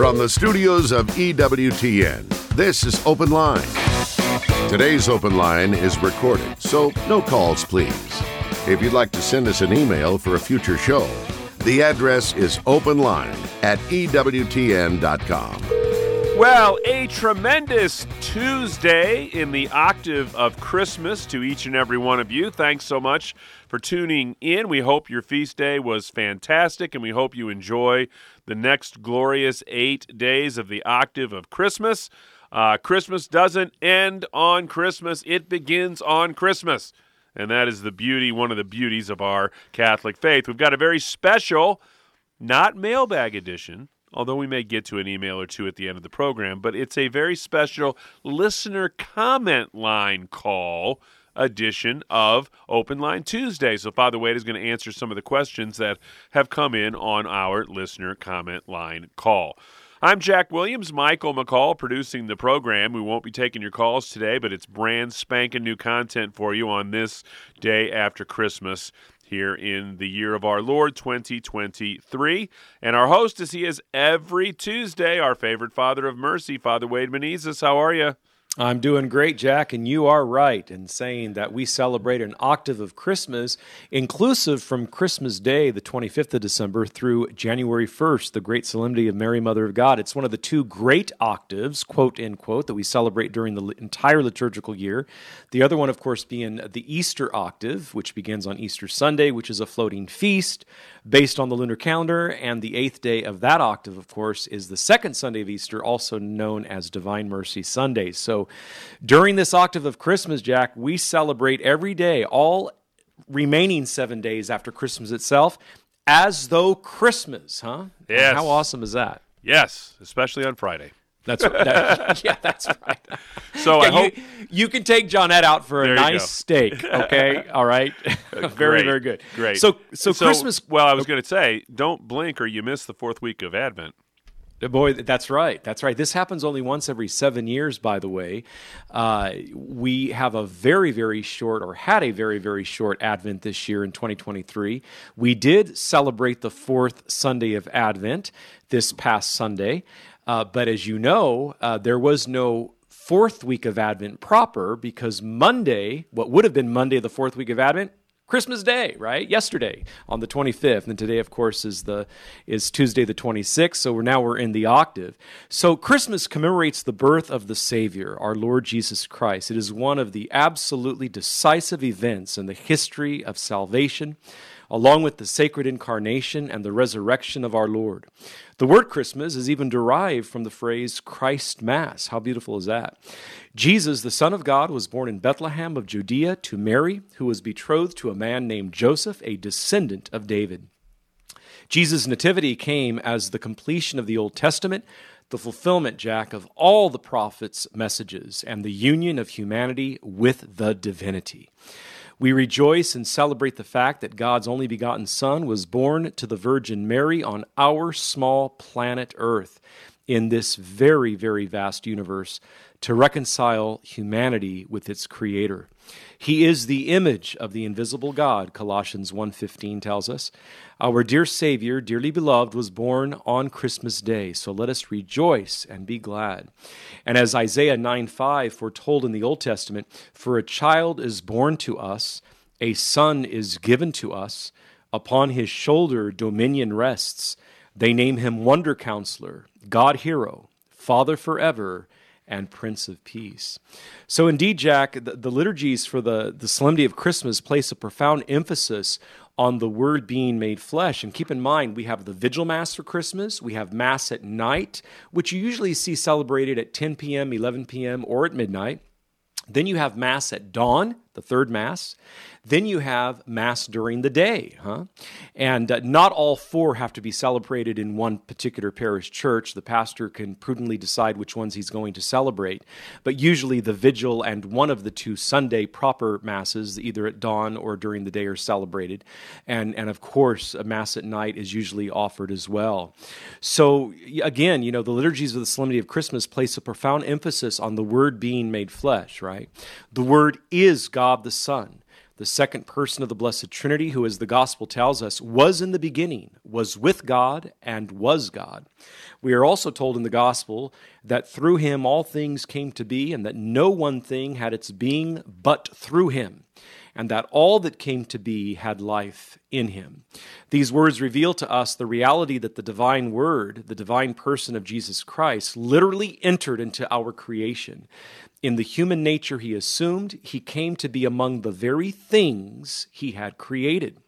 From the studios of EWTN, this is Open Line. Today's Open Line is recorded, so no calls, please. If you'd like to send us an email for a future show, the address is openline at EWTN.com. Well, a tremendous Tuesday in the octave of Christmas to each and every one of you. Thanks so much for tuning in. We hope your feast day was fantastic and we hope you enjoy the next glorious eight days of the octave of Christmas. Uh, Christmas doesn't end on Christmas, it begins on Christmas. And that is the beauty, one of the beauties of our Catholic faith. We've got a very special, not mailbag edition, although we may get to an email or two at the end of the program, but it's a very special listener comment line call edition of Open Line Tuesday. So Father Wade is going to answer some of the questions that have come in on our listener comment line call. I'm Jack Williams, Michael McCall producing the program. We won't be taking your calls today, but it's brand spanking new content for you on this day after Christmas here in the year of our Lord 2023. And our host, as he is every Tuesday, our favorite Father of Mercy, Father Wade Menezes. How are you? I'm doing great, Jack, and you are right in saying that we celebrate an octave of Christmas, inclusive from Christmas Day, the 25th of December, through January 1st, the great solemnity of Mary, Mother of God. It's one of the two great octaves, quote, end quote, that we celebrate during the entire liturgical year. The other one, of course, being the Easter octave, which begins on Easter Sunday, which is a floating feast based on the lunar calendar. And the eighth day of that octave, of course, is the second Sunday of Easter, also known as Divine Mercy Sunday. So during this octave of Christmas, Jack, we celebrate every day, all remaining seven days after Christmas itself, as though Christmas, huh? Yes. How awesome is that? Yes, especially on Friday. That's that, yeah, that's right. So yeah, I hope you, you, can take Johnette out for a nice steak. Okay, all right, very very good. Great. So so, Christmas. Well, I was going to say, don't blink or you miss the fourth week of Advent. Boy, that's right. That's right. This happens only once every seven years, by the way. Uh, we have a very, very short, or had a very, very short Advent this year in 2023. We did celebrate the fourth Sunday of Advent this past Sunday. Uh, but as you know, uh, there was no fourth week of Advent proper because Monday, what would have been Monday, the fourth week of Advent, Christmas Day, right? Yesterday on the 25th, and today, of course, is the is Tuesday the 26th. So we're now we're in the octave. So Christmas commemorates the birth of the Savior, our Lord Jesus Christ. It is one of the absolutely decisive events in the history of salvation, along with the sacred incarnation and the resurrection of our Lord. The word Christmas is even derived from the phrase Christ Mass. How beautiful is that? Jesus, the Son of God, was born in Bethlehem of Judea to Mary, who was betrothed to a man named Joseph, a descendant of David. Jesus' nativity came as the completion of the Old Testament, the fulfillment, Jack, of all the prophets' messages, and the union of humanity with the divinity. We rejoice and celebrate the fact that God's only begotten Son was born to the Virgin Mary on our small planet Earth in this very, very vast universe to reconcile humanity with its creator. He is the image of the invisible God, Colossians 1:15 tells us. Our dear Savior, dearly beloved, was born on Christmas Day, so let us rejoice and be glad. And as Isaiah 9:5 foretold in the Old Testament, for a child is born to us, a son is given to us, upon his shoulder dominion rests. They name him Wonder Counselor, God Hero, Father Forever, and Prince of Peace. So, indeed, Jack, the, the liturgies for the, the Solemnity of Christmas place a profound emphasis on the Word being made flesh. And keep in mind, we have the Vigil Mass for Christmas, we have Mass at night, which you usually see celebrated at 10 p.m., 11 p.m., or at midnight. Then you have Mass at dawn, the third Mass. Then you have Mass during the day, huh? And uh, not all four have to be celebrated in one particular parish church. The pastor can prudently decide which ones he's going to celebrate. But usually the vigil and one of the two Sunday proper Masses, either at dawn or during the day, are celebrated. And, and of course, a Mass at night is usually offered as well. So, again, you know, the liturgies of the Solemnity of Christmas place a profound emphasis on the Word being made flesh, right? The Word is God the Son. The second person of the Blessed Trinity, who, as the Gospel tells us, was in the beginning, was with God, and was God. We are also told in the Gospel that through him all things came to be, and that no one thing had its being but through him and that all that came to be had life in him. These words reveal to us the reality that the divine word, the divine person of Jesus Christ, literally entered into our creation. In the human nature he assumed, he came to be among the very things he had created.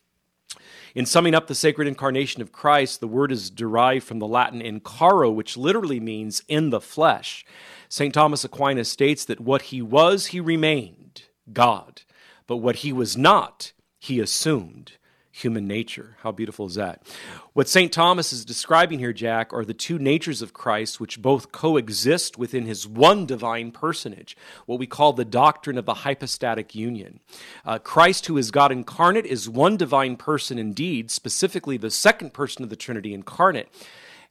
In summing up the sacred incarnation of Christ, the word is derived from the Latin incaro, which literally means in the flesh. St. Thomas Aquinas states that what he was, he remained God. But what he was not, he assumed human nature. How beautiful is that? What St. Thomas is describing here, Jack, are the two natures of Christ which both coexist within his one divine personage, what we call the doctrine of the hypostatic union. Uh, Christ, who is God incarnate, is one divine person indeed, specifically the second person of the Trinity incarnate.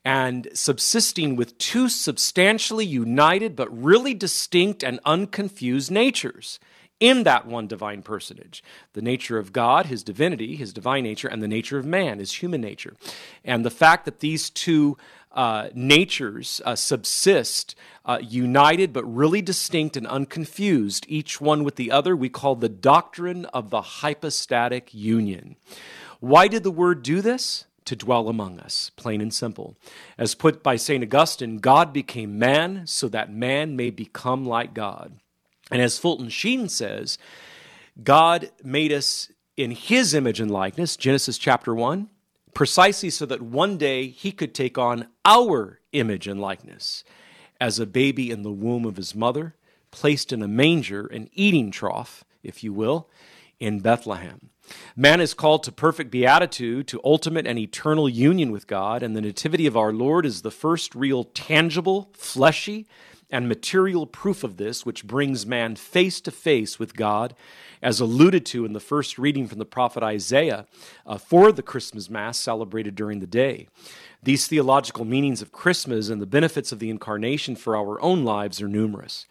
And subsisting with two substantially united but really distinct and unconfused natures in that one divine personage the nature of God, his divinity, his divine nature, and the nature of man, his human nature. And the fact that these two uh, natures uh, subsist uh, united but really distinct and unconfused, each one with the other, we call the doctrine of the hypostatic union. Why did the word do this? To dwell among us, plain and simple. As put by St. Augustine, God became man so that man may become like God. And as Fulton Sheen says, God made us in his image and likeness, Genesis chapter 1, precisely so that one day he could take on our image and likeness as a baby in the womb of his mother, placed in a manger, an eating trough, if you will, in Bethlehem. Man is called to perfect beatitude, to ultimate and eternal union with God, and the Nativity of our Lord is the first real, tangible, fleshy, and material proof of this, which brings man face to face with God, as alluded to in the first reading from the prophet Isaiah uh, for the Christmas Mass celebrated during the day. These theological meanings of Christmas and the benefits of the incarnation for our own lives are numerous.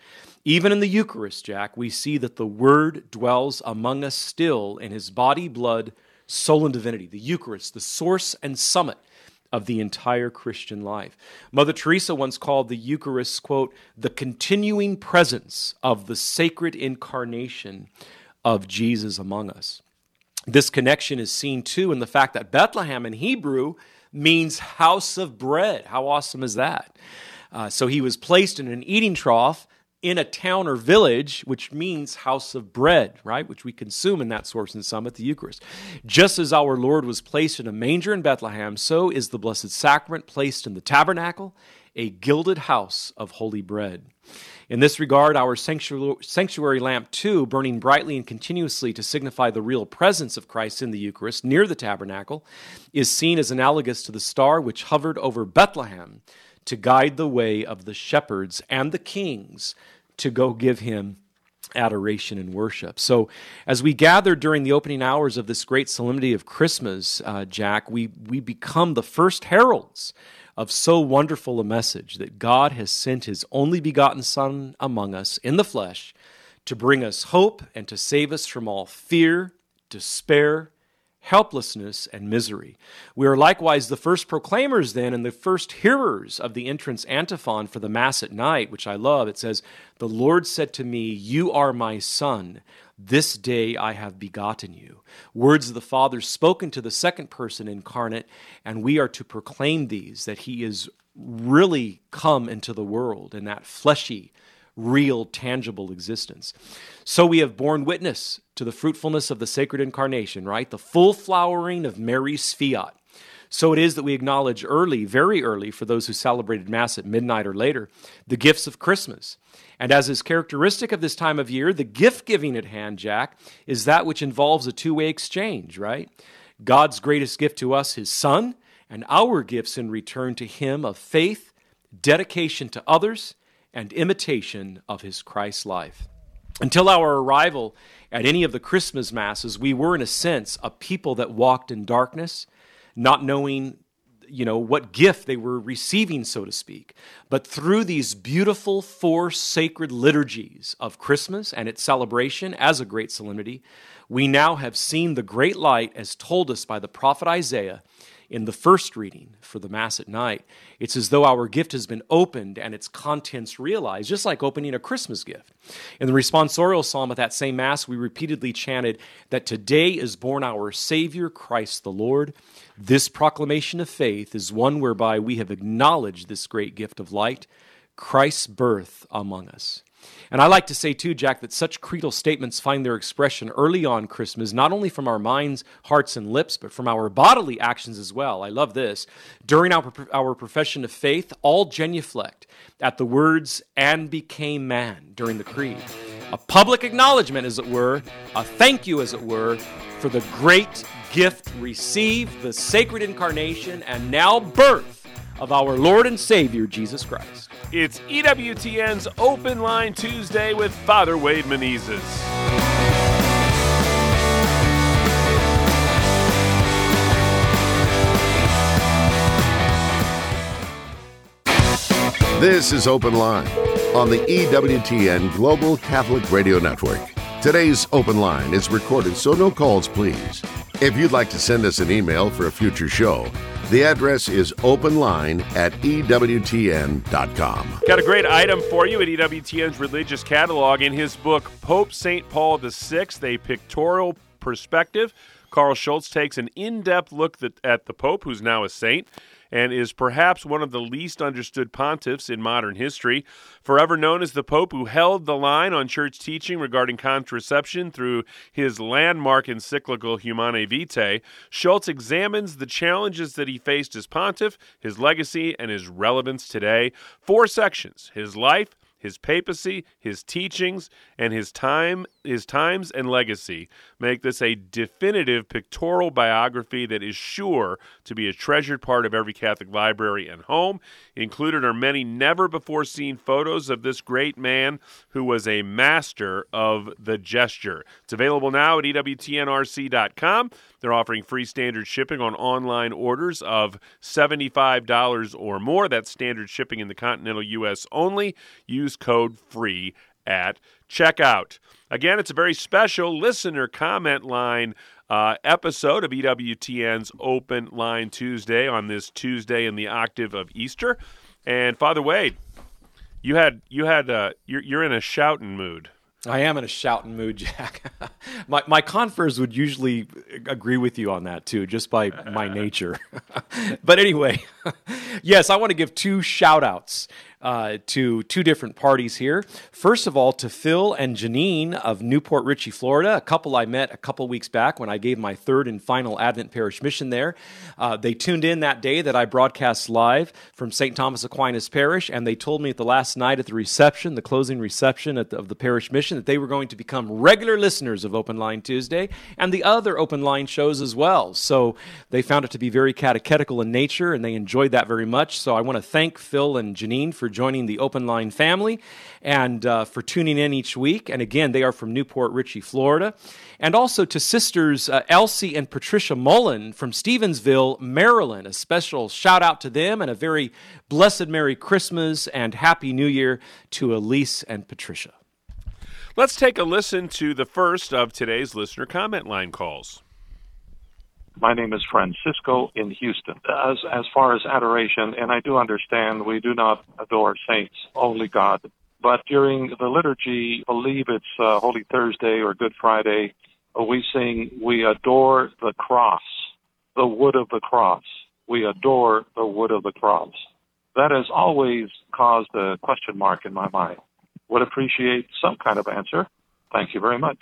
Even in the Eucharist, Jack, we see that the Word dwells among us still in his body, blood, soul, and divinity. The Eucharist, the source and summit of the entire Christian life. Mother Teresa once called the Eucharist, quote, the continuing presence of the sacred incarnation of Jesus among us. This connection is seen too in the fact that Bethlehem in Hebrew means house of bread. How awesome is that? Uh, so he was placed in an eating trough in a town or village, which means house of bread, right? Which we consume in that source and summit, the Eucharist. Just as our Lord was placed in a manger in Bethlehem, so is the Blessed Sacrament placed in the tabernacle, a gilded house of holy bread. In this regard, our sanctuary lamp, too, burning brightly and continuously to signify the real presence of Christ in the Eucharist near the tabernacle, is seen as analogous to the star which hovered over Bethlehem to guide the way of the shepherds and the kings to go give him adoration and worship. So, as we gather during the opening hours of this great solemnity of Christmas, uh, Jack, we, we become the first heralds of so wonderful a message that God has sent his only begotten Son among us in the flesh to bring us hope and to save us from all fear, despair, helplessness, and misery. We are likewise the first proclaimers, then, and the first hearers of the entrance antiphon for the Mass at night, which I love. It says, The Lord said to me, You are my Son. This day I have begotten you. Words of the Father spoken to the second person incarnate, and we are to proclaim these, that He is really come into the world in that fleshy, real, tangible existence. So we have borne witness to the fruitfulness of the sacred incarnation, right? The full flowering of Mary's fiat. So it is that we acknowledge early, very early, for those who celebrated Mass at midnight or later, the gifts of Christmas. And as is characteristic of this time of year, the gift giving at hand, Jack, is that which involves a two way exchange, right? God's greatest gift to us, His Son, and our gifts in return to Him of faith, dedication to others, and imitation of his Christ life. Until our arrival at any of the Christmas masses, we were, in a sense, a people that walked in darkness, not knowing you know, what gift they were receiving, so to speak. But through these beautiful four sacred liturgies of Christmas and its celebration as a great solemnity, we now have seen the great light as told us by the prophet Isaiah in the first reading for the Mass at night. It's as though our gift has been opened and its contents realized, just like opening a Christmas gift. In the responsorial psalm at that same Mass, we repeatedly chanted that today is born our Savior, Christ the Lord. This proclamation of faith is one whereby we have acknowledged this great gift of light, Christ's birth among us. And I like to say, too, Jack, that such creedal statements find their expression early on Christmas, not only from our minds, hearts, and lips, but from our bodily actions as well. I love this. During our, our profession of faith, all genuflect at the words, and became man during the creed. A public acknowledgement, as it were, a thank you, as it were, for the great gift received, the sacred incarnation, and now birth of our Lord and Savior, Jesus Christ. It's EWTN's Open Line Tuesday with Father Wade Menezes. This is Open Line on the EWTN Global Catholic Radio Network. Today's Open Line is recorded, so no calls, please. If you'd like to send us an email for a future show, the address is openline at EWTN.com. Got a great item for you at EWTN's religious catalog in his book, Pope St. Paul VI, A Pictorial Perspective. Carl Schultz takes an in depth look at the Pope, who's now a saint and is perhaps one of the least understood pontiffs in modern history. Forever known as the Pope who held the line on church teaching regarding contraception through his landmark encyclical Humanae Vitae, Schultz examines the challenges that he faced as pontiff, his legacy, and his relevance today. Four sections his life, his papacy, his teachings, and his time, his times and legacy make this a definitive pictorial biography that is sure to be a treasured part of every Catholic library and home. Included are many never before seen photos of this great man who was a master of the gesture. It's available now at EWTNRC.com. They're offering free standard shipping on online orders of $75 or more. That's standard shipping in the continental U.S. only. Use code FREE at checkout. Again, it's a very special listener comment line uh, episode of EWTN's Open Line Tuesday on this Tuesday in the octave of Easter. And Father Wade, you had you had uh, you're you're in a shouting mood. I am in a shouting mood, Jack. my my confreres would usually agree with you on that too, just by my nature. but anyway, yes, I want to give two shout outs uh, to two different parties here. First of all, to Phil and Janine of New Port Richey, Florida, a couple I met a couple weeks back when I gave my third and final Advent Parish mission there. Uh, they tuned in that day that I broadcast live from St. Thomas Aquinas Parish, and they told me at the last night at the reception, the closing reception the, of the parish mission, that they were going to become regular listeners of Open Line Tuesday and the other Open Line shows as well. So they found it to be very catechetical in nature, and they enjoyed that very much. So I want to thank Phil and Janine for joining the Open Line family and uh, for tuning in each week. And again, they are from New Port Richey, Florida. And also to sisters uh, Elsie and Patricia Mullen from Stevensville, Maryland. A special shout out to them and a very blessed Merry Christmas and Happy New Year to Elise and Patricia. Let's take a listen to the first of today's listener comment line calls. My name is Francisco in Houston. As as far as adoration, and I do understand we do not adore saints, only God. But during the liturgy, I believe it's uh, Holy Thursday or Good Friday, uh, we sing, "We adore the cross, the wood of the cross. We adore the wood of the cross." That has always caused a question mark in my mind. Would appreciate some kind of answer. Thank you very much.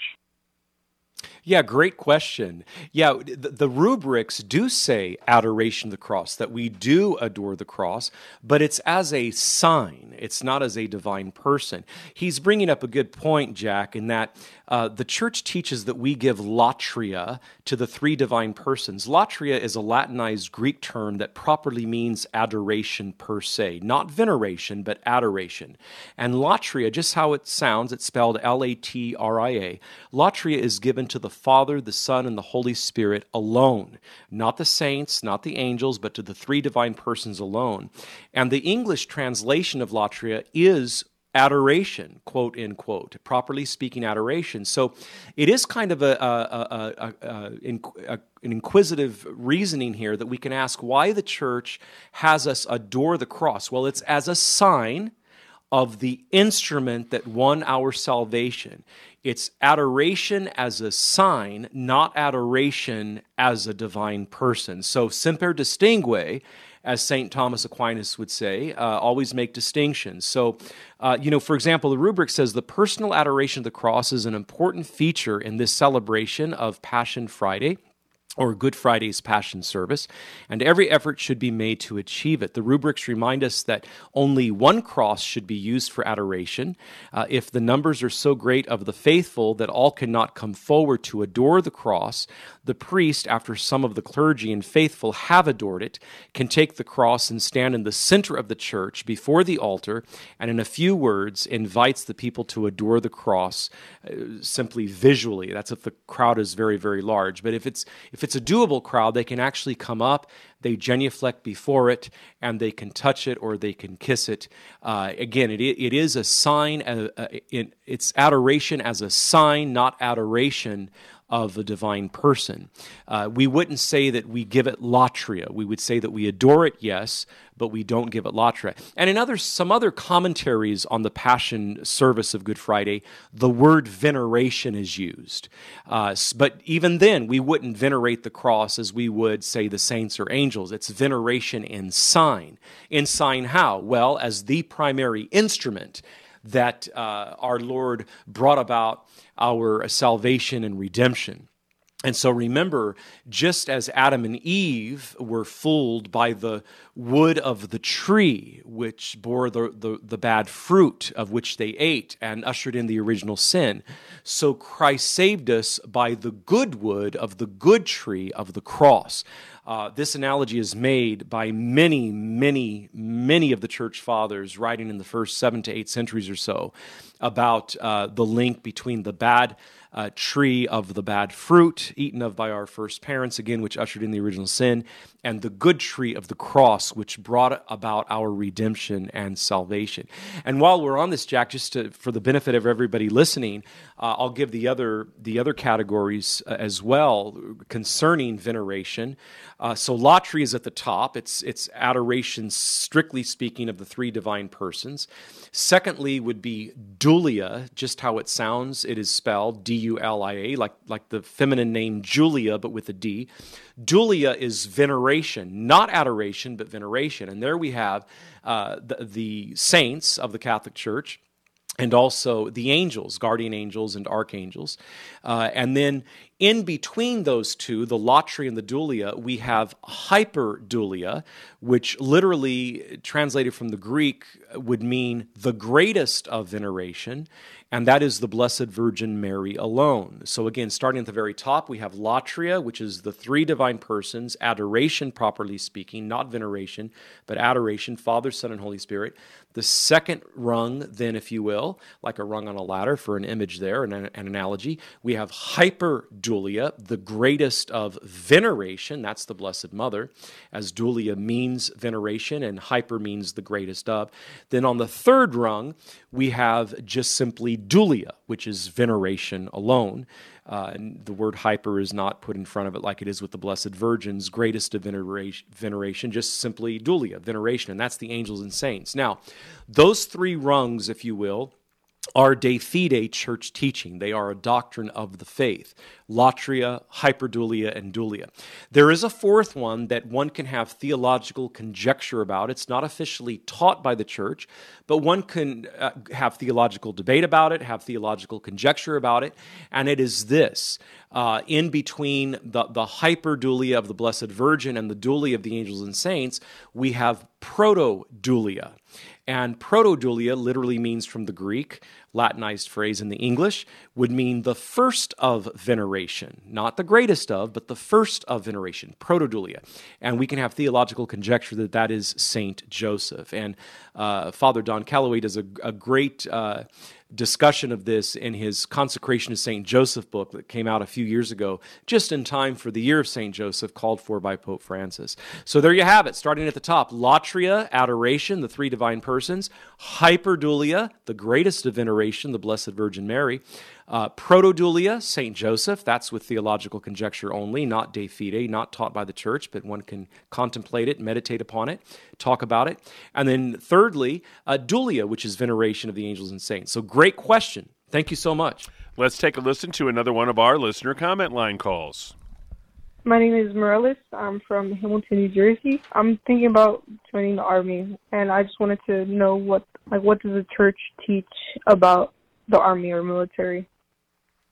Yeah, great question. Yeah, the, the, rubrics do say adoration of the cross, that we do adore the cross, but it's as a sign, it's not as a divine person. He's bringing up a good point, Jack, in that uh, the church teaches that we give latria to the three divine persons. Latria is a Latinized Greek term that properly means adoration per se, not veneration, but adoration. And latria, just how it sounds, it's spelled L A T R I A, latria is given to the Father, the Son, and the Holy Spirit alone. Not the saints, not the angels, but to the three divine persons alone. And the English translation of latria is adoration, quote, end quote, properly speaking adoration. So it is kind of a, a, a, an inquisitive reasoning here that we can ask why the church has us adore the cross. Well, it's as a sign of the instrument that won our salvation. It's adoration as a sign, not adoration as a divine person. So, semper distingue, as St. Thomas Aquinas would say, uh, always make distinctions. So, uh, you know, for example, the rubric says the personal adoration of the cross is an important feature in this celebration of Passion Friday or Good Friday's Passion Service, and every effort should be made to achieve it. The rubrics remind us that only one cross should be used for adoration. Uh, if the numbers are so great of the faithful that all cannot come forward to adore the cross, the priest, after some of the clergy and faithful have adored it, can take the cross and stand in the center of the church before the altar, and in a few words invites the people to adore the cross uh, simply visually. That's if the crowd is very, very large. But if it's if it's a doable crowd, they can actually come up, they genuflect before it, and they can touch it or they can kiss it. Uh, again, it, it is a sign, uh, uh, it's adoration as a sign, not adoration of the divine person. Uh, we wouldn't say that we give it latria. We would say that we adore it, yes, but we don't give it latria. And in other some other commentaries on the Passion service of Good Friday, the word veneration is used. Uh, but even then, we wouldn't venerate the cross as we would say the saints or angels. It's veneration in sign. In sign how? Well, as the primary instrument that uh, our Lord brought about our salvation and redemption. And so remember, just as Adam and Eve were fooled by the wood of the tree, which bore the, the, the, bad fruit of which they ate and ushered in the original sin, so Christ saved us by the good wood of the good tree of the cross. Uh, this analogy is made by many, many, many of the church fathers writing in the first seven to eight centuries or so about uh, the link between the bad uh, tree of the bad fruit, eaten of by our first parents, again, which ushered in the original sin, and the good tree of the cross, which brought about our redemption and salvation. And while we're on this, Jack, just to, for the benefit of everybody listening, uh, I'll give the other the other categories uh, as well concerning veneration. Uh, so latria is at the top. It's it's adoration, strictly speaking, of the three divine persons. Secondly, would be dulia, just how it sounds. It is spelled D U L I A, like like the feminine name Julia, but with a D. Dulia is veneration, not adoration, but veneration. And there we have uh, the, the saints of the Catholic Church and also the angels, guardian angels and archangels. Uh, and then in between those two, the latria and the dulia, we have hyperdulia, which literally translated from the Greek would mean the greatest of veneration and that is the Blessed Virgin Mary alone. So, again, starting at the very top, we have latria, which is the three divine persons, adoration, properly speaking, not veneration, but adoration, Father, Son, and Holy Spirit. The second rung, then, if you will, like a rung on a ladder for an image there, an, an analogy, we have hyperdulia, the greatest of veneration. That's the Blessed Mother, as dulia means veneration and hyper means the greatest of. Then on the third rung, we have just simply dulia, which is veneration alone. Uh, and the word hyper is not put in front of it like it is with the Blessed Virgin's greatest of veneration, veneration, just simply dulia, veneration, and that's the angels and saints. Now, those three rungs, if you will, are de fide church teaching. They are a doctrine of the faith latria, hyperdulia, and dulia. There is a fourth one that one can have theological conjecture about. It's not officially taught by the church, but one can uh, have theological debate about it, have theological conjecture about it, and it is this. Uh, in between the, the hyperdulia of the Blessed Virgin and the dulia of the angels and saints, we have proto And protodulia literally means from the Greek Latinized phrase in the English, would mean the first of veneration, not the greatest of, but the first of veneration, protodulia. And we can have theological conjecture that that is Saint Joseph. And uh, Father Don Calloway does a, a great uh, discussion of this in his Consecration of St. Joseph book that came out a few years ago, just in time for the year of St. Joseph, called for by Pope Francis. So there you have it, starting at the top Latria, adoration, the three divine persons, hyperdulia, the greatest of veneration, the Blessed Virgin Mary. Uh, protodulia, St. Joseph, that's with theological conjecture only, not de fide, not taught by the church, but one can contemplate it, meditate upon it, talk about it. And then thirdly, uh, dulia, which is veneration of the angels and saints. So great question. Thank you so much. Let's take a listen to another one of our listener comment line calls. My name is Morellis. I'm from Hamilton, New Jersey. I'm thinking about joining the army, and I just wanted to know what, like, what does the church teach about the army or military?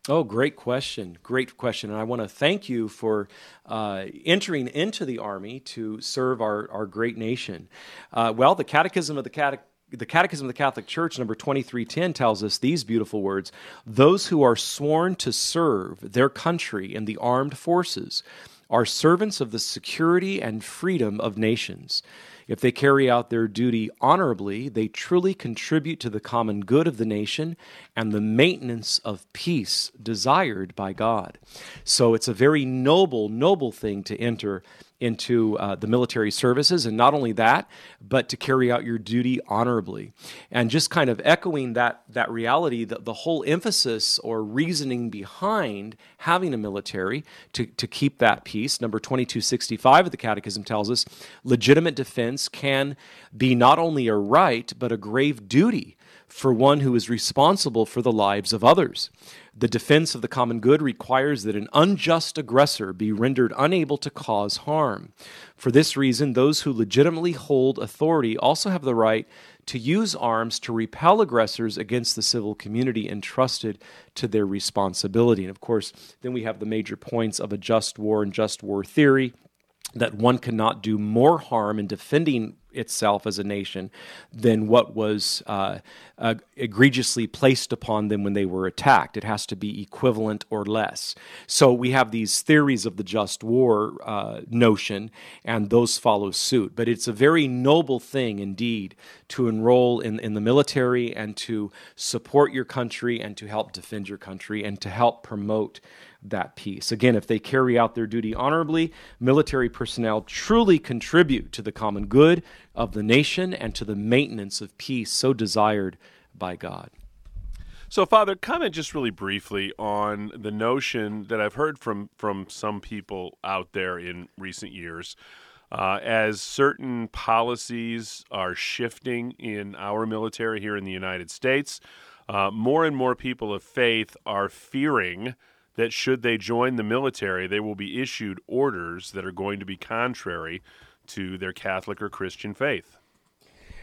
Oh, great question. Great question. And I want to thank you for uh, entering into the Army to serve our, our great nation. Uh, well, the Catechism of the Catechism the Catechism of the Catholic Church, number 2310, tells us these beautiful words Those who are sworn to serve their country in the armed forces are servants of the security and freedom of nations. If they carry out their duty honorably, they truly contribute to the common good of the nation and the maintenance of peace desired by God. So it's a very noble, noble thing to enter into uh, the military services, and not only that, but to carry out your duty honorably. And just kind of echoing that that reality, that the whole emphasis or reasoning behind having a military to, to keep that peace. Number 2265 of the Catechism tells us legitimate defense can be not only a right, but a grave duty for one who is responsible for the lives of others. The defense of the common good requires that an unjust aggressor be rendered unable to cause harm. For this reason, those who legitimately hold authority also have the right to use arms to repel aggressors against the civil community entrusted to their responsibility. And of course, then we have the major points of a just war and just war theory that one cannot do more harm in defending itself as a nation than what was uh, uh, egregiously placed upon them when they were attacked. It has to be equivalent or less. So we have these theories of the just war uh, notion, and those follow suit. But it's a very noble thing indeed to enroll in, in the military and to support your country and to help defend your country and to help promote that peace. Again, if they carry out their duty honorably, military personnel truly contribute to the common good of the nation and to the maintenance of peace so desired by God. So, Father, comment just really briefly on the notion that I've heard from from some people out there in recent years, uh, as certain policies are shifting in our military here in the United States. Uh, more and more people of faith are fearing that should they join the military, they will be issued orders that are going to be contrary to their Catholic or Christian faith.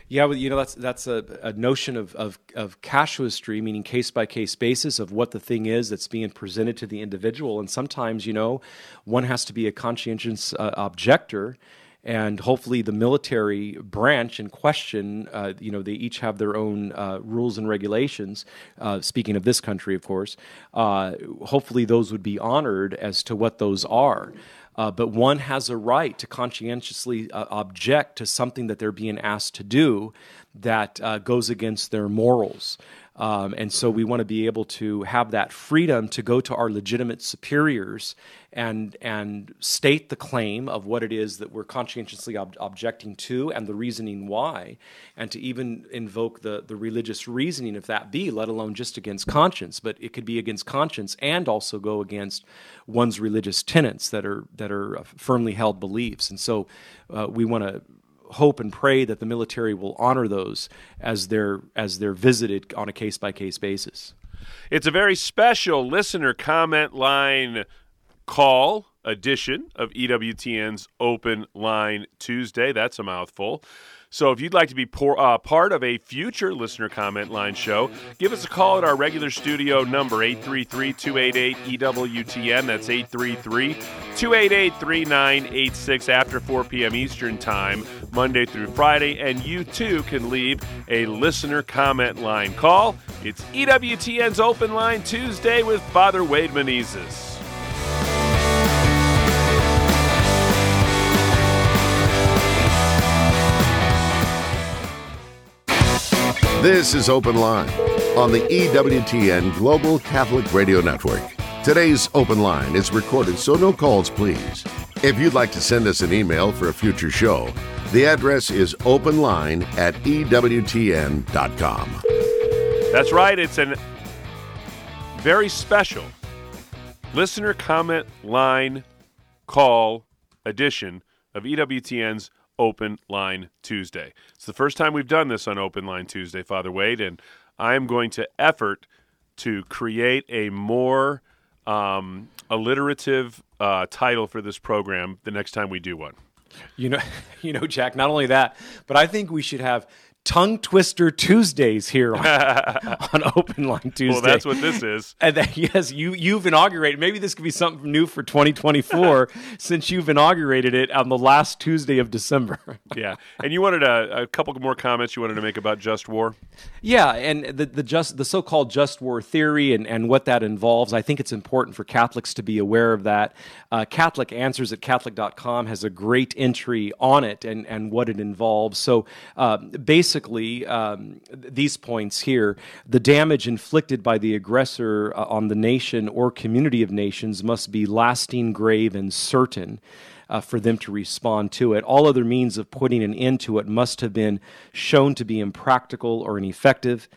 Yeah, well, you know that's that's a, a notion of, of, of casuistry, meaning case by case basis of what the thing is that's being presented to the individual. And sometimes, you know, one has to be a conscientious uh, objector and hopefully the military branch in question, uh, you know, they each have their own uh, rules and regulations. Uh, speaking of this country, of course, uh, hopefully those would be honored as to what those are. Uh, but one has a right to conscientiously uh, object to something that they're being asked to do that goes against their morals. Um, and so we want to be able to have that freedom to go to our legitimate superiors and and state the claim of what it is that we're conscientiously ob- objecting to and the reasoning why, and to even invoke the the religious reasoning if that be, let alone just against conscience, but it could be against conscience and also go against one's religious tenets that are that are uh, firmly held beliefs. And so uh, we want to hope and pray that the military will honor those as they're as they're visited on a case by case basis. It's a very special listener comment line call edition of EWTN's Open Line Tuesday. That's a mouthful. So if you'd like to be por- uh, part of a future listener comment line show, give us a call at our regular studio number, 833 288 EWTN. That's 833 288 3986 after 4 p.m. Eastern Time, Monday through Friday. And you too can leave a listener comment line call. It's EWTN's Open Line Tuesday with Father Wade Menezes. This is Open Line on the EWTN Global Catholic Radio Network. Today's Open Line is recorded, so no calls, please. If you'd like to send us an email for a future show, the address is openline at EWTN.com. That's right, it's a very special listener comment line call edition of EWTN's Open Line Tuesday. It's the first time we've done this on Open Line Tuesday, Father Wade, and I am going to effort to create a more um, alliterative uh, title for this program the next time we do one. You know, you know, Jack. Not only that, but I think we should have tongue twister Tuesdays here on, on Open Line Tuesday. Well, that's what this is. And then, yes, you you've inaugurated. Maybe this could be something new for 2024 since you've inaugurated it on the last Tuesday of December. yeah, and you wanted a, a, couple more comments you wanted to make about just war. Yeah, and the the just the so-called just war theory and and what that involves. I think it's important for Catholics to be aware of that. Uh, Catholic Answers at Catholic.com has a great entry on it and and what it involves. So uh, basically basically um, these points here the damage inflicted by the aggressor uh, on the nation or community of nations must be lasting, grave, and certain. Uh, for them to respond to it. All other means of putting an end to it must have been shown to be impractical or ineffective.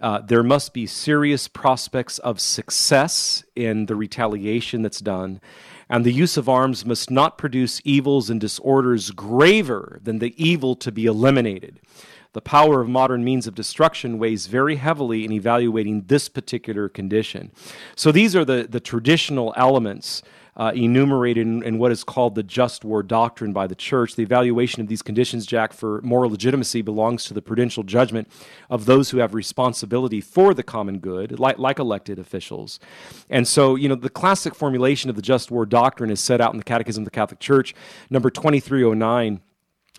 Uh, there must be serious prospects of success in the retaliation that's done, and the use of arms must not produce evils and disorders graver than the evil to be eliminated the power of modern means of destruction weighs very heavily in evaluating this particular condition. So these are the, the traditional elements uh, enumerated in, in, what is called the just war doctrine by the church. The evaluation of these conditions, Jack, for moral legitimacy belongs to the prudential judgment of those who have responsibility for the common good, like, like elected officials. And so, you know, the classic formulation of the just war doctrine is set out in the Catechism of the Catholic Church, number 2309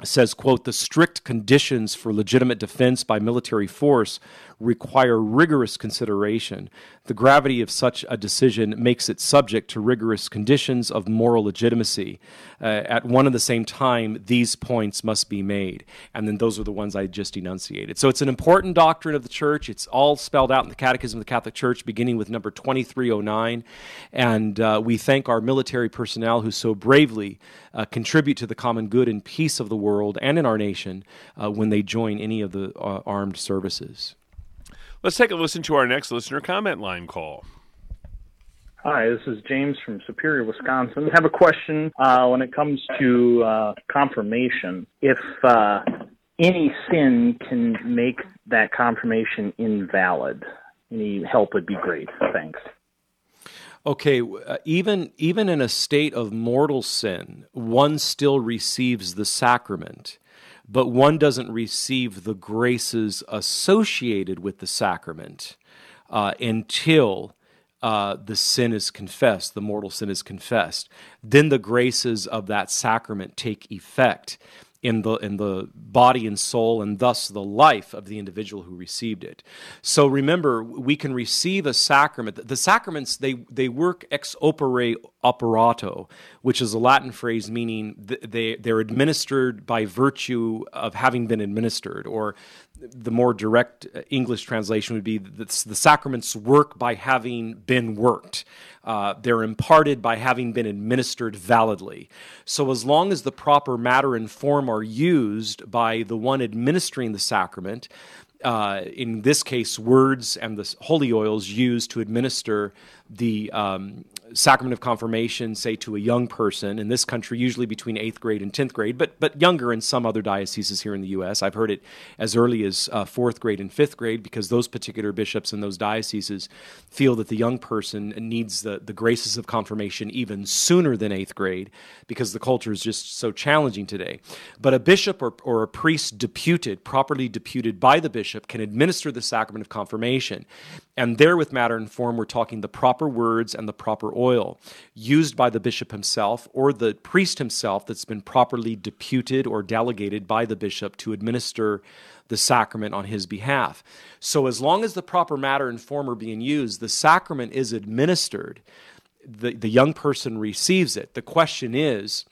says quote the strict conditions for legitimate defense by military force require rigorous consideration. The gravity of such a decision makes it subject to rigorous conditions of moral legitimacy. Uh, at one and the same time, these points must be made. And then those are the ones I just enunciated. So it's an important doctrine of the church. It's all spelled out in the Catechism of the Catholic Church, beginning with number 2309. And uh, we thank our military personnel who so bravely uh, contribute to the common good and peace of the world and in our nation uh, when they join any of the uh, armed services. Let's take a listen to our next listener comment line call. Hi, this is James from Superior, Wisconsin. I have a question uh, when it comes to uh, confirmation. If uh, any sin can make that confirmation invalid, any help would be great. Thanks. Okay, uh, even even in a state of mortal sin, one still receives the sacrament but one doesn't receive the graces associated with the sacrament uh, until uh, the sin is confessed, the mortal sin is confessed. Then the graces of that sacrament take effect in the in the body and soul and thus the life of the individual who received it. So remember, we can receive a sacrament. The sacraments they they work ex opere operato, which is a Latin phrase meaning they they're administered by virtue of having been administered, or the more direct English translation would be that the sacraments work by having been worked. Uh, they're imparted by having been administered validly. So, as long as the proper matter and form are used by the one administering the sacrament, uh, in this case, words and the holy oils used to administer the um, sacrament of confirmation, say to a young person in this country, usually between eighth grade and tenth grade, but but younger in some other dioceses here in the U.S. I've heard it as early as uh, fourth grade and fifth grade because those particular bishops in those dioceses feel that the young person needs the the graces of confirmation even sooner than eighth grade because the culture is just so challenging today. But a bishop or, or a priest deputed, properly deputed by the bishop, can administer the sacrament of confirmation. And there, with matter and form, we're talking the proper words and the proper oil used by the bishop himself or the priest himself that's been properly deputed or delegated by the bishop to administer the sacrament on his behalf. So, as long as the proper matter and form are being used, the sacrament is administered. The, the young person receives it. The question is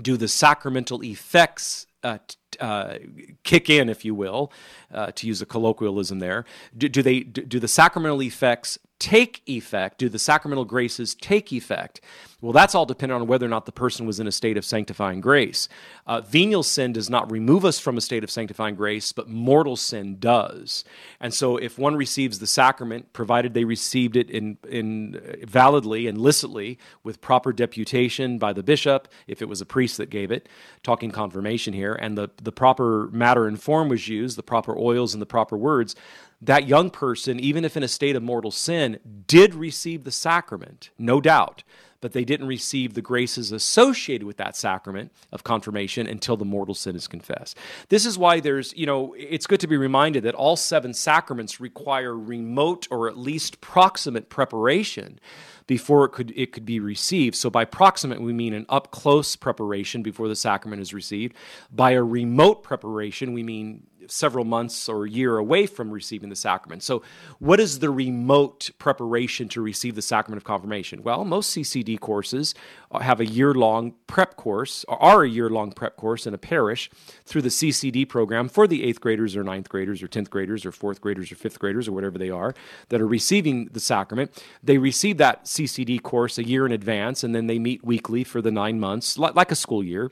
do the sacramental effects uh, uh, kick in, if you will, uh, to use a colloquialism there? Do, do they do, do the sacramental effects take effect? Do the sacramental graces take effect? Well, that's all dependent on whether or not the person was in a state of sanctifying grace. Uh, venial sin does not remove us from a state of sanctifying grace, but mortal sin does. And so, if one receives the sacrament, provided they received it in, in uh, validly and licitly with proper deputation by the bishop, if it was a priest that gave it, talking confirmation here, and the, the proper matter and form was used, the proper oils and the proper words, that young person, even if in a state of mortal sin, did receive the sacrament, no doubt, but they didn't receive the graces associated with that sacrament of confirmation until the mortal sin is confessed. This is why there's, you know, it's good to be reminded that all seven sacraments require remote or at least proximate preparation before it could it could be received. So by proximate we mean an up close preparation before the sacrament is received. By a remote preparation we mean several months or a year away from receiving the sacrament. So, what is the remote preparation to receive the sacrament of confirmation? Well, most CCD courses have a year long prep course, or are a year long prep course in a parish through the CCD program for the eighth graders or ninth graders or tenth graders or fourth graders or fifth graders or whatever they are that are receiving the sacrament. They receive that CCD course a year in advance and then they meet weekly for the nine months, like a school year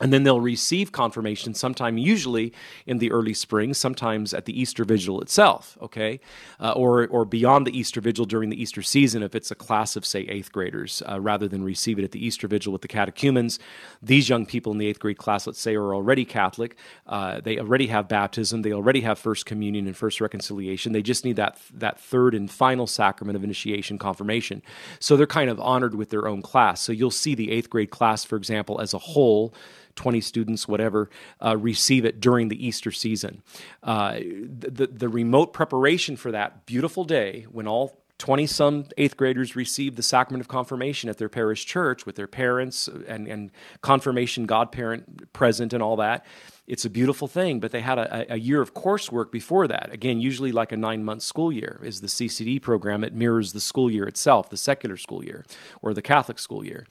and then they'll receive confirmation sometime usually in the early spring sometimes at the easter vigil itself okay? Uh, or, or beyond the easter vigil during the easter season if it's a class of say eighth graders uh, rather than receive it at the easter vigil with the catechumens. These young people in the eighth grade class let's say are already catholic. Uh, they already have baptism. They already have first communion and first reconciliation. They just need that, that third and final sacrament of initiation confirmation. So they're kind of honored with their own class. So you'll see the eighth grade class for example as a whole 20 students, whatever, uh, receive it during the Easter season. Uh, the, the remote preparation for that beautiful day when all 20 some eighth graders receive the sacrament of confirmation at their parish church with their parents and, and confirmation godparent present and all that it's a beautiful thing, but they had a, a, year of coursework before that. Again, usually like a nine month school year is the CCD program. It mirrors the school year itself, the secular school year or the Catholic school year.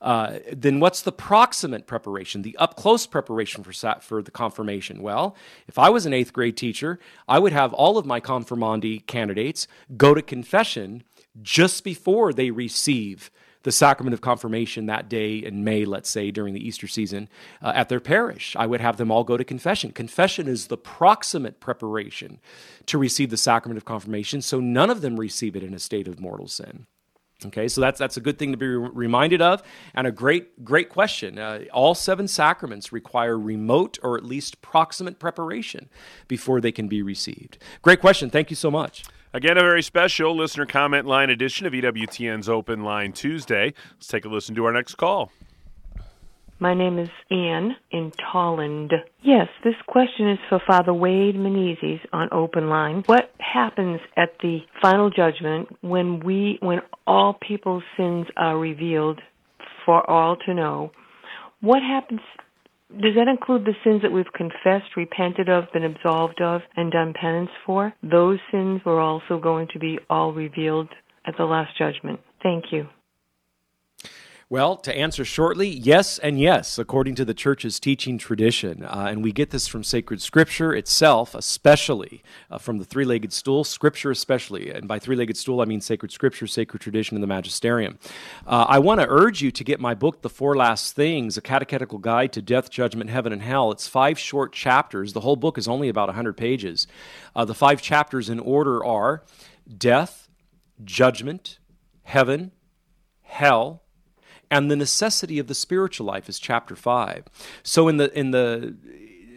Uh, then what's the proximate preparation, the up close preparation for, for the confirmation? Well, if I was an eighth grade teacher, I would have all of my confirmandi candidates go to confession just before they receive the sacrament of confirmation that day in May, let's say, during the Easter season uh, at their parish. I would have them all go to confession. Confession is the proximate preparation to receive the sacrament of confirmation, so none of them receive it in a state of mortal sin. Okay, so that's that's a good thing to be re- reminded of, and a great great question. Uh, all seven sacraments require remote or at least proximate preparation before they can be received. Great question. Thank you so much. Again, a very special listener comment line edition of EWTN's Open Line Tuesday. Let's take a listen to our next call. My name is Anne in Tolland. Yes, this question is for Father Wade Menezes on Open Line. What happens at the final judgment when we when all people's sins are revealed for all to know? What happens does that include the sins that we've confessed, repented of, been absolved of, and done penance for? Those sins are also going to be all revealed at the last judgment. Thank you. Well, to answer shortly, yes and yes, according to the church's teaching tradition. Uh, and we get this from sacred scripture itself, especially uh, from the three legged stool, scripture especially. And by three legged stool, I mean sacred scripture, sacred tradition, and the magisterium. Uh, I want to urge you to get my book, The Four Last Things, a catechetical guide to death, judgment, heaven, and hell. It's five short chapters. The whole book is only about 100 pages. Uh, the five chapters in order are death, judgment, heaven, hell, and the necessity of the spiritual life is chapter 5. So in the in the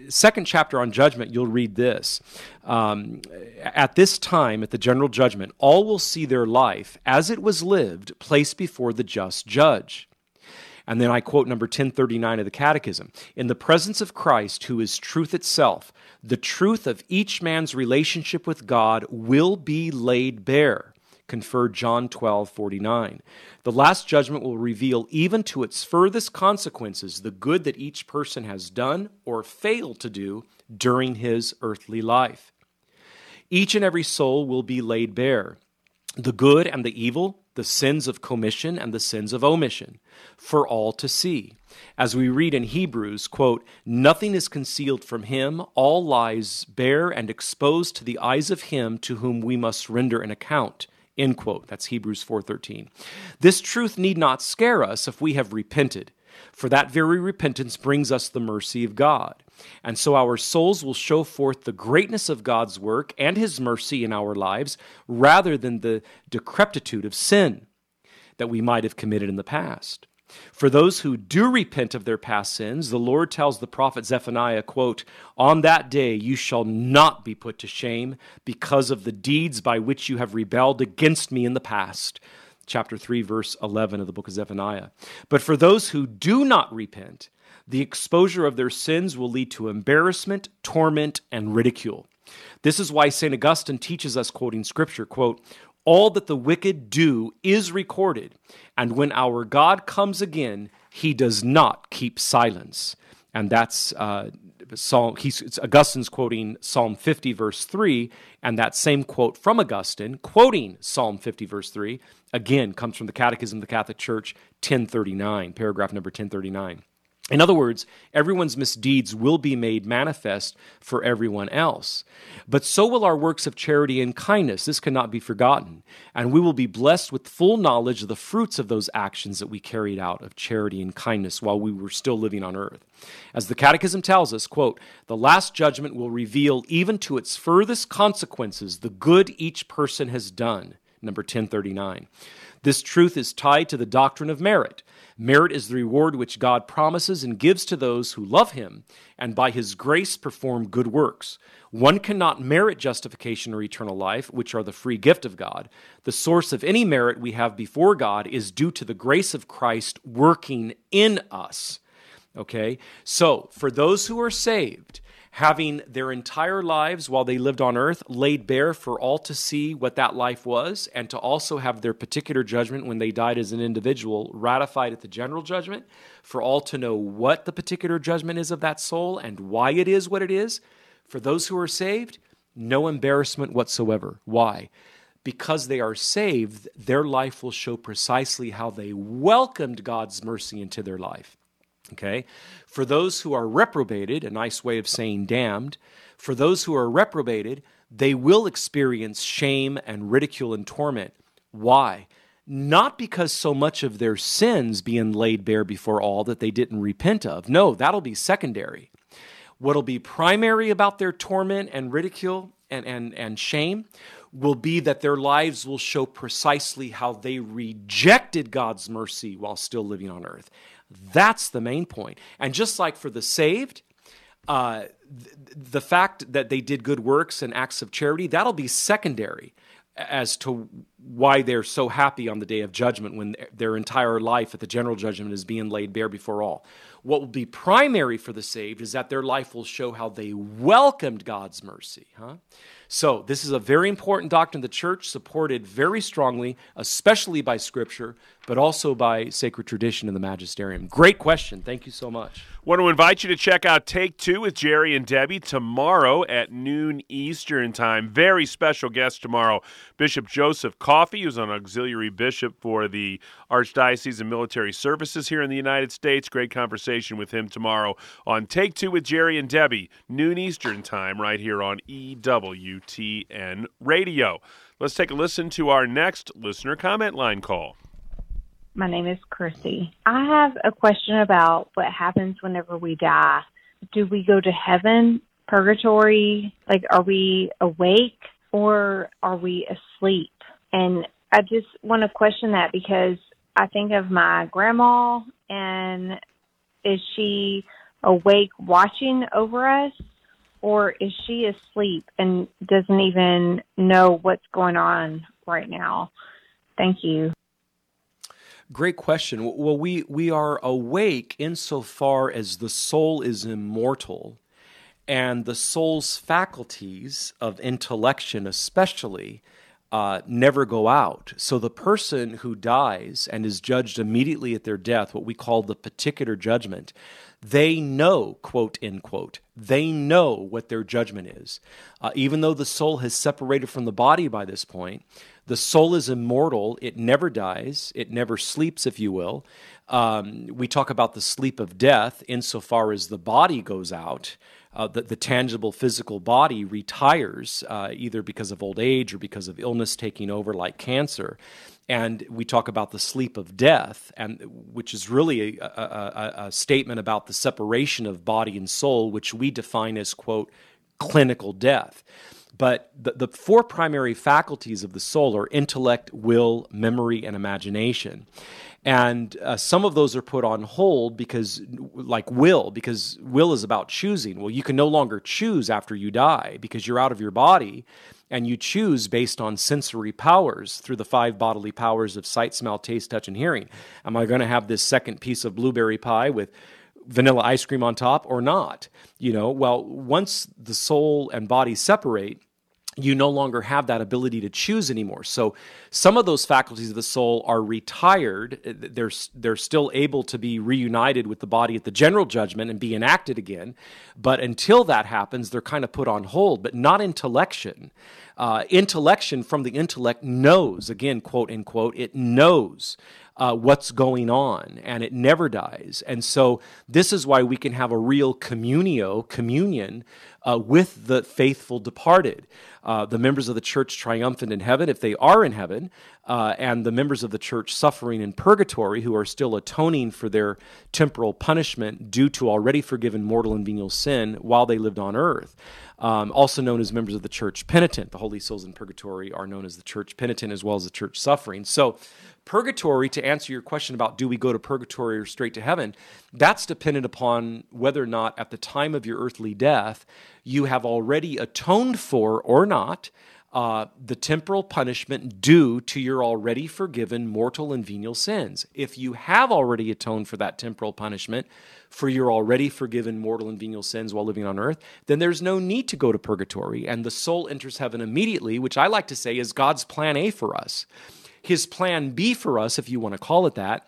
second chapter on judgment, you'll read this. Um, at this time, at the general judgment, all will see their life as it was lived placed before the just judge. And then I quote number 1039 of the Catechism In the presence of Christ, who is truth itself, the truth of each man's relationship with God will be laid bare. Conferred John 12 49. The last judgment will reveal, even to its furthest consequences, the good that each person has done or failed to do during his earthly life. Each and every soul will be laid bare the good and the evil, the sins of commission and the sins of omission, for all to see. As we read in Hebrews, quote, Nothing is concealed from him, all lies bare and exposed to the eyes of him to whom we must render an account. End quote. That's Hebrews 4:13. This truth need not scare us if we have repented, for that very repentance brings us the mercy of God. And so our souls will show forth the greatness of God's work and his mercy in our lives rather than the decrepitude of sin that we might have committed in the past. For those who do repent of their past sins, the Lord tells the prophet Zephaniah, quote, On that day you shall not be put to shame because of the deeds by which you have rebelled against me in the past. Chapter 3, verse 11 of the book of Zephaniah. But for those who do not repent, the exposure of their sins will lead to embarrassment, torment, and ridicule. This is why St. Augustine teaches us, quoting scripture, quote, all that the wicked do is recorded, and when our God comes again, he does not keep silence. And that's uh, Psalm, he's, Augustine's quoting Psalm 50, verse 3, and that same quote from Augustine, quoting Psalm 50, verse 3, again comes from the Catechism of the Catholic Church, 1039, paragraph number 1039. In other words, everyone's misdeeds will be made manifest for everyone else. But so will our works of charity and kindness. This cannot be forgotten. And we will be blessed with full knowledge of the fruits of those actions that we carried out of charity and kindness while we were still living on earth. As the Catechism tells us, quote, the last judgment will reveal even to its furthest consequences the good each person has done. Number 1039. This truth is tied to the doctrine of merit. Merit is the reward which God promises and gives to those who love Him and by His grace perform good works. One cannot merit justification or eternal life, which are the free gift of God. The source of any merit we have before God is due to the grace of Christ working in us. Okay? So, for those who are saved, having their entire lives while they lived on earth laid bare for all to see what that life was, and to also have their particular judgment when they died as an individual ratified at the general judgment, for all to know what the particular judgment is of that soul and why it is what it is. For those who are saved, no embarrassment whatsoever. Why? Because they are saved, their life will show precisely how they welcomed God's mercy into their life. Okay? For those who are reprobated, a nice way of saying damned, for those who are reprobated, they will experience shame and ridicule and torment. Why? Not because so much of their sins being laid bare before all that they didn't repent of. No, that'll be secondary. What'll be primary about their torment and ridicule and, and, and shame will be that their lives will show precisely how they rejected God's mercy while still living on earth. That's the main point. And just like for the saved, uh, th- the fact that they did good works and acts of charity, that'll be secondary as to why they're so happy on the day of judgment when their entire life at the general judgment is being laid bare before all. What will be primary for the saved is that their life will show how they welcomed God's mercy. Huh? So, this is a very important doctrine of the church supported very strongly, especially by Scripture, but also by sacred tradition in the magisterium. Great question. Thank you so much. Want to invite you to check out Take Two with Jerry and Debbie tomorrow at noon Eastern Time. Very special guest tomorrow, Bishop Joseph Coffey, who's an auxiliary bishop for the Archdiocese of Military Services here in the United States. Great conversation with him tomorrow on Take Two with Jerry and Debbie, noon Eastern Time, right here on EWTN Radio. Let's take a listen to our next listener comment line call. My name is Chrissy. I have a question about what happens whenever we die. Do we go to heaven, purgatory? Like, are we awake or are we asleep? And I just want to question that because I think of my grandma, and is she awake watching over us, or is she asleep and doesn't even know what's going on right now? Thank you. Great question. Well, we, we are awake insofar as the soul is immortal and the soul's faculties of intellection, especially, uh, never go out. So the person who dies and is judged immediately at their death, what we call the particular judgment, they know, quote, end quote, they know what their judgment is. Uh, even though the soul has separated from the body by this point, the soul is immortal. It never dies. It never sleeps, if you will. Um, we talk about the sleep of death insofar as the body goes out. Uh, the, the, tangible physical body retires uh, either because of old age or because of illness taking over, like cancer. And we talk about the sleep of death, and which is really a, a, a, a statement about the separation of body and soul, which we define as quote clinical death. But the, the four primary faculties of the soul are intellect, will, memory, and imagination. And uh, some of those are put on hold because, like will, because will is about choosing. Well, you can no longer choose after you die because you're out of your body and you choose based on sensory powers through the five bodily powers of sight, smell, taste, touch, and hearing. Am I going to have this second piece of blueberry pie with vanilla ice cream on top or not? You know, well, once the soul and body separate, you no longer have that ability to choose anymore. So some of those faculties of the soul are retired. They're, they're still able to be reunited with the body at the general judgment and be enacted again. But until that happens, they're kind of put on hold, but not intellection. Uh, intellection from the intellect knows, again, quote unquote, it knows uh, what's going on and it never dies. And so this is why we can have a real communio, communion uh, with the faithful departed. Uh, the members of the church triumphant in heaven, if they are in heaven, uh, and the members of the church suffering in purgatory, who are still atoning for their temporal punishment due to already forgiven mortal and venial sin while they lived on earth. Um, also known as members of the church penitent. The holy souls in purgatory are known as the church penitent as well as the church suffering. So, Purgatory, to answer your question about do we go to purgatory or straight to heaven, that's dependent upon whether or not at the time of your earthly death you have already atoned for or not uh, the temporal punishment due to your already forgiven mortal and venial sins. If you have already atoned for that temporal punishment for your already forgiven mortal and venial sins while living on earth, then there's no need to go to purgatory, and the soul enters heaven immediately, which I like to say is God's plan A for us. His plan B for us, if you want to call it that,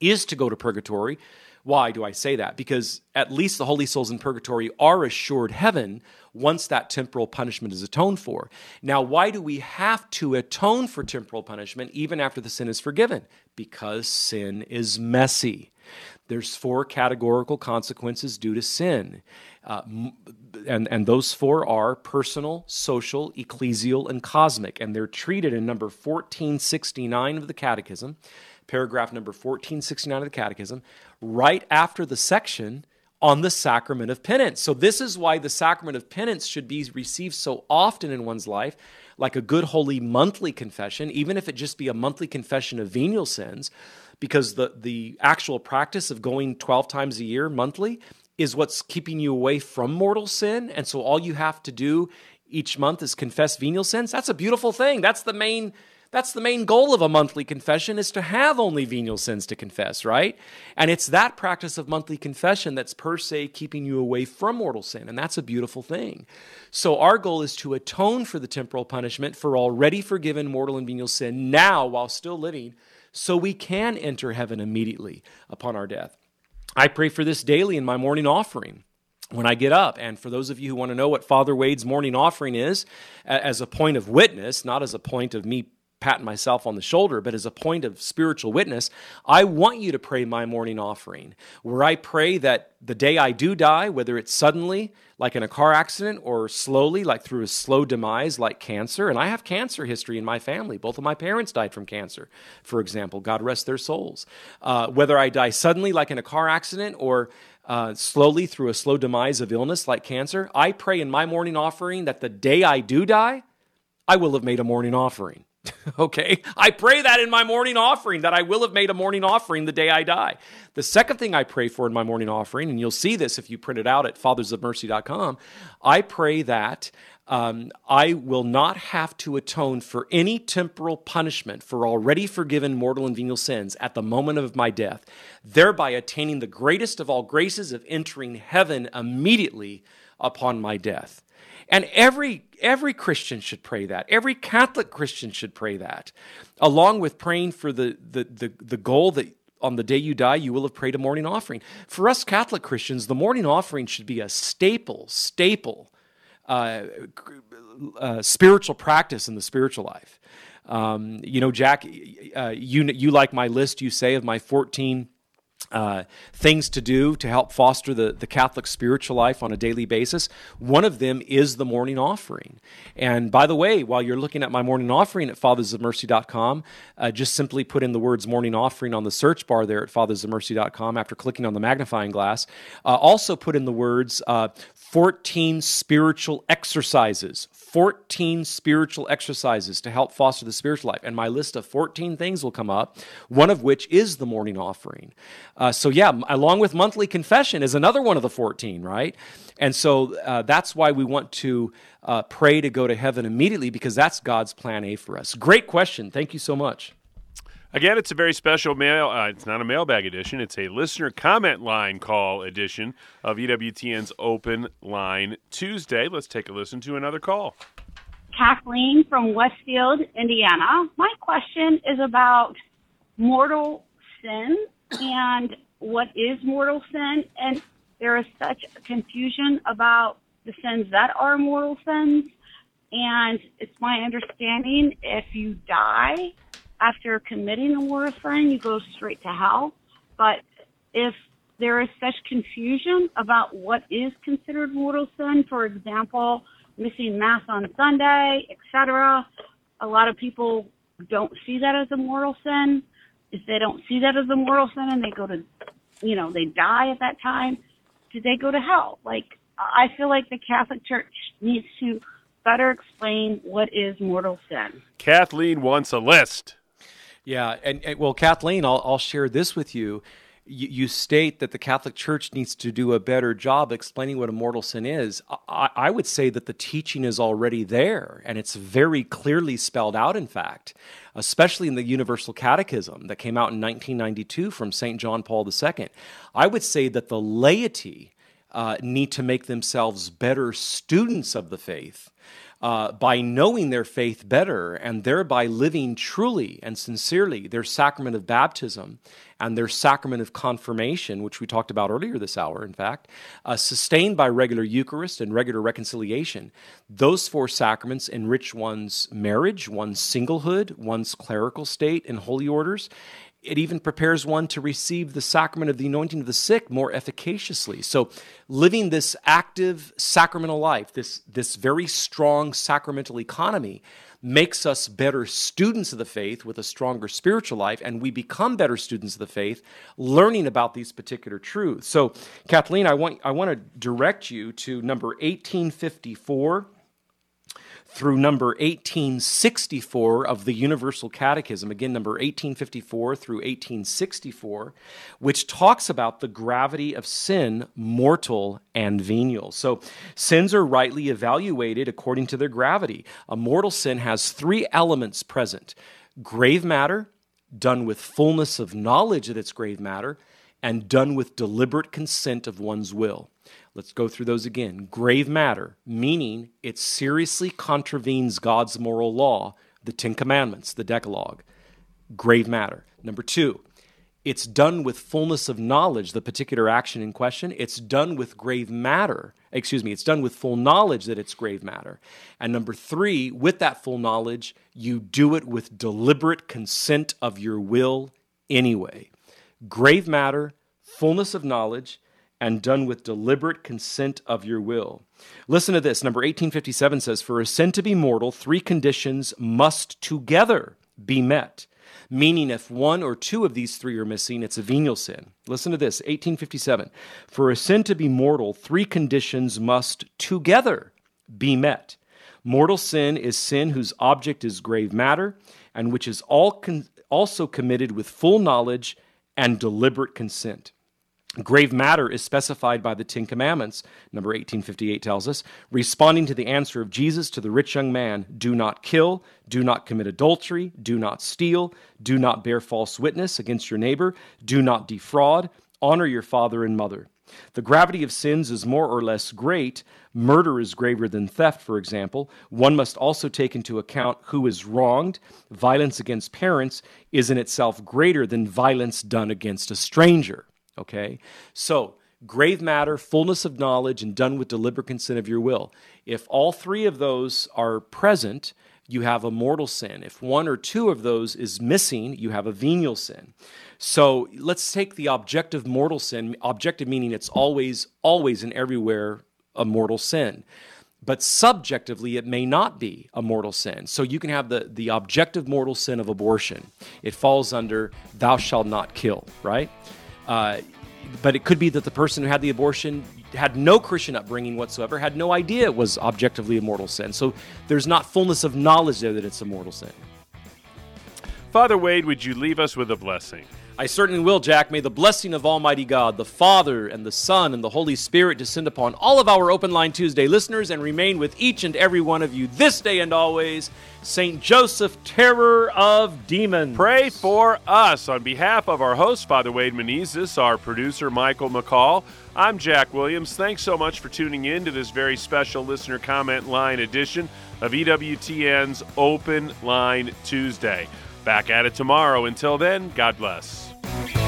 is to go to purgatory. Why do I say that? Because at least the holy souls in purgatory are assured heaven once that temporal punishment is atoned for. Now, why do we have to atone for temporal punishment even after the sin is forgiven? Because sin is messy. There's four categorical consequences due to sin. Uh, and, and those four are personal, social, ecclesial, and cosmic. And they're treated in number 1469 of the Catechism, paragraph number 1469 of the Catechism, right after the section on the sacrament of penance. So, this is why the sacrament of penance should be received so often in one's life, like a good, holy monthly confession, even if it just be a monthly confession of venial sins, because the, the actual practice of going 12 times a year monthly is what's keeping you away from mortal sin. And so all you have to do each month is confess venial sins. That's a beautiful thing. That's the main that's the main goal of a monthly confession is to have only venial sins to confess, right? And it's that practice of monthly confession that's per se keeping you away from mortal sin, and that's a beautiful thing. So our goal is to atone for the temporal punishment for already forgiven mortal and venial sin now while still living so we can enter heaven immediately upon our death. I pray for this daily in my morning offering when I get up. And for those of you who want to know what Father Wade's morning offering is, as a point of witness, not as a point of me patting myself on the shoulder, but as a point of spiritual witness, I want you to pray my morning offering, where I pray that the day I do die, whether it's suddenly, like in a car accident, or slowly, like through a slow demise, like cancer, and I have cancer history in my family. Both of my parents died from cancer, for example. God rest their souls. Uh, whether I die suddenly, like in a car accident, or uh, slowly through a slow demise of illness like cancer, I pray in my morning offering that the day I do die, I will have made a morning offering okay? I pray that in my morning offering, that I will have made a morning offering the day I die. The second thing I pray for in my morning offering, and you'll see this if you print it out at fathersofmercy.com, I pray that um, I will not have to atone for any temporal punishment for already forgiven mortal and venial sins at the moment of my death, thereby attaining the greatest of all graces of entering heaven immediately upon my death. And every every Christian should pray that. Every Catholic Christian should pray that, along with praying for the the the, the goal that on the day you die, you will have prayed a morning offering. For us Catholic Christians, the morning offering should be a staple, staple, uh, uh, spiritual practice in the spiritual life. Um, you know, Jack, uh, you you like my list. You say of my fourteen uh, things to do to help foster the, the Catholic spiritual life on a daily basis. One of them is the morning offering. And by the way, while you're looking at my morning offering at fathersofmercy.com, uh, just simply put in the words morning offering on the search bar there at fathersofmercy.com after clicking on the magnifying glass. Uh, also put in the words uh, 14 spiritual exercises. 14 spiritual exercises to help foster the spiritual life. And my list of 14 things will come up, one of which is the morning offering. Uh, so, yeah, along with monthly confession is another one of the 14, right? And so uh, that's why we want to uh, pray to go to heaven immediately because that's God's plan A for us. Great question. Thank you so much. Again, it's a very special mail. Uh, it's not a mailbag edition. It's a listener comment line call edition of EWTN's Open Line Tuesday. Let's take a listen to another call. Kathleen from Westfield, Indiana. My question is about mortal sin and what is mortal sin. And there is such confusion about the sins that are mortal sins. And it's my understanding if you die after committing a mortal sin, you go straight to hell. But if there is such confusion about what is considered mortal sin, for example, missing mass on Sunday, etc., a lot of people don't see that as a mortal sin. If they don't see that as a mortal sin and they go to, you know, they die at that time, do they go to hell? Like, I feel like the Catholic Church needs to better explain what is mortal sin. Kathleen wants a list. Yeah, and, and well, Kathleen, I'll, I'll share this with you. you. You state that the Catholic Church needs to do a better job explaining what a mortal sin is. I, I would say that the teaching is already there, and it's very clearly spelled out, in fact, especially in the Universal Catechism that came out in 1992 from St. John Paul II. I would say that the laity uh, need to make themselves better students of the faith uh, by knowing their faith better and thereby living truly and sincerely their sacrament of baptism and their sacrament of confirmation, which we talked about earlier this hour, in fact, uh, sustained by regular Eucharist and regular reconciliation. Those four sacraments enrich one's marriage, one's singlehood, one's clerical state and holy orders, it even prepares one to receive the sacrament of the anointing of the sick more efficaciously. So, living this active sacramental life, this, this very strong sacramental economy, makes us better students of the faith with a stronger spiritual life, and we become better students of the faith learning about these particular truths. So, Kathleen, I want, I want to direct you to number 1854 through number 1864 of the Universal Catechism, again, number 1854 through 1864, which talks about the gravity of sin, mortal and venial. So, sins are rightly evaluated according to their gravity. A mortal sin has three elements present grave matter, done with fullness of knowledge that it's grave matter, and done with deliberate consent of one's will. Let's go through those again. Grave matter, meaning it seriously contravenes God's moral law, the Ten Commandments, the Decalogue. Grave matter. Number two, it's done with fullness of knowledge, the particular action in question. It's done with grave matter. Excuse me, it's done with full knowledge that it's grave matter. And number three, with that full knowledge, you do it with deliberate consent of your will anyway. Grave matter, fullness of knowledge, and done with deliberate consent of your will. Listen to this. Number 1857 says, For a sin to be mortal, three conditions must together be met. Meaning, if one or two of these three are missing, it's a venial sin. Listen to this 1857. For a sin to be mortal, three conditions must together be met. Mortal sin is sin whose object is grave matter and which is all con- also committed with full knowledge and deliberate consent. Grave matter is specified by the Ten Commandments, number 1858 tells us, responding to the answer of Jesus to the rich young man do not kill, do not commit adultery, do not steal, do not bear false witness against your neighbor, do not defraud, honor your father and mother. The gravity of sins is more or less great. Murder is graver than theft, for example. One must also take into account who is wronged. Violence against parents is in itself greater than violence done against a stranger. Okay? So, grave matter, fullness of knowledge, and done with deliberate consent of your will. If all three of those are present, you have a mortal sin. If one or two of those is missing, you have a venial sin. So let's take the objective mortal sin, objective meaning it's always, always, and everywhere a mortal sin. But subjectively, it may not be a mortal sin. So you can have the, the objective mortal sin of abortion. It falls under thou shalt not kill, right? Uh, but it could be that the person who had the abortion had no Christian upbringing whatsoever, had no idea it was objectively a mortal sin. So there's not fullness of knowledge there that it's a mortal sin. Father Wade, would you leave us with a blessing? I certainly will, Jack. May the blessing of Almighty God, the Father, and the Son, and the Holy Spirit descend upon all of our Open Line Tuesday listeners and remain with each and every one of you this day and always. St. Joseph, terror of demons. Pray for us. On behalf of our host, Father Wade Menezes, our producer, Michael McCall, I'm Jack Williams. Thanks so much for tuning in to this very special listener comment line edition of EWTN's Open Line Tuesday. Back at it tomorrow. Until then, God bless. Bye.